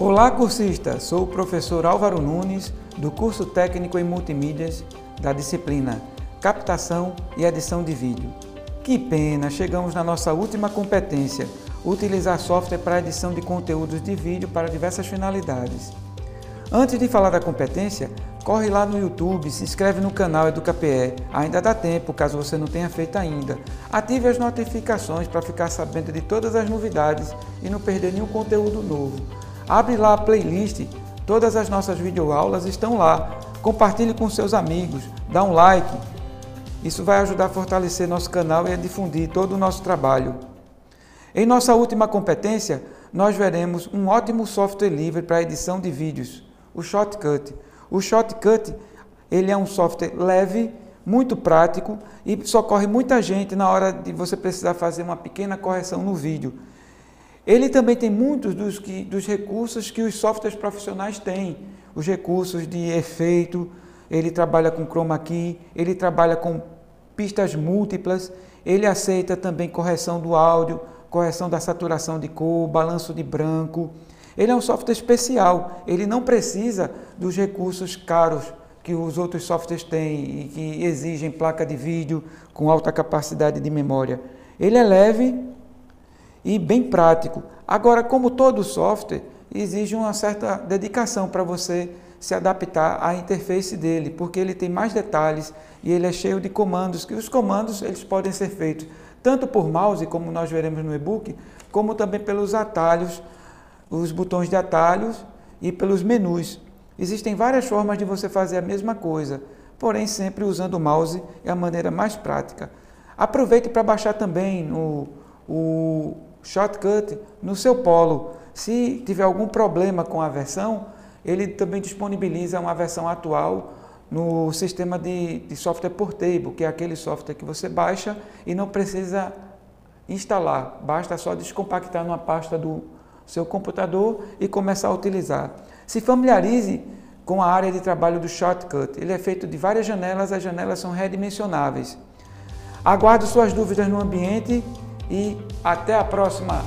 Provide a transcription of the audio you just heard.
Olá, cursista! Sou o professor Álvaro Nunes, do curso técnico em multimídias da disciplina Captação e Edição de Vídeo. Que pena, chegamos na nossa última competência, utilizar software para edição de conteúdos de vídeo para diversas finalidades. Antes de falar da competência, corre lá no YouTube, se inscreve no canal EducaPE, ainda dá tempo caso você não tenha feito ainda. Ative as notificações para ficar sabendo de todas as novidades e não perder nenhum conteúdo novo. Abre lá a playlist, todas as nossas videoaulas estão lá. Compartilhe com seus amigos, dá um like. Isso vai ajudar a fortalecer nosso canal e a difundir todo o nosso trabalho. Em nossa última competência, nós veremos um ótimo software livre para edição de vídeos, o Shotcut. O Shotcut ele é um software leve, muito prático e socorre muita gente na hora de você precisar fazer uma pequena correção no vídeo. Ele também tem muitos dos, que, dos recursos que os softwares profissionais têm. Os recursos de efeito, ele trabalha com chroma key, ele trabalha com pistas múltiplas, ele aceita também correção do áudio, correção da saturação de cor, balanço de branco. Ele é um software especial, ele não precisa dos recursos caros que os outros softwares têm e que exigem placa de vídeo com alta capacidade de memória. Ele é leve, e bem prático. Agora, como todo software, exige uma certa dedicação para você se adaptar à interface dele, porque ele tem mais detalhes e ele é cheio de comandos, que os comandos eles podem ser feitos tanto por mouse, como nós veremos no e-book, como também pelos atalhos, os botões de atalhos e pelos menus. Existem várias formas de você fazer a mesma coisa, porém sempre usando o mouse é a maneira mais prática. Aproveite para baixar também o Shotcut no seu polo. Se tiver algum problema com a versão, ele também disponibiliza uma versão atual no sistema de, de software portable, que é aquele software que você baixa e não precisa instalar, basta só descompactar numa pasta do seu computador e começar a utilizar. Se familiarize com a área de trabalho do Shotcut. Ele é feito de várias janelas, as janelas são redimensionáveis. Aguardo suas dúvidas no ambiente e até a próxima!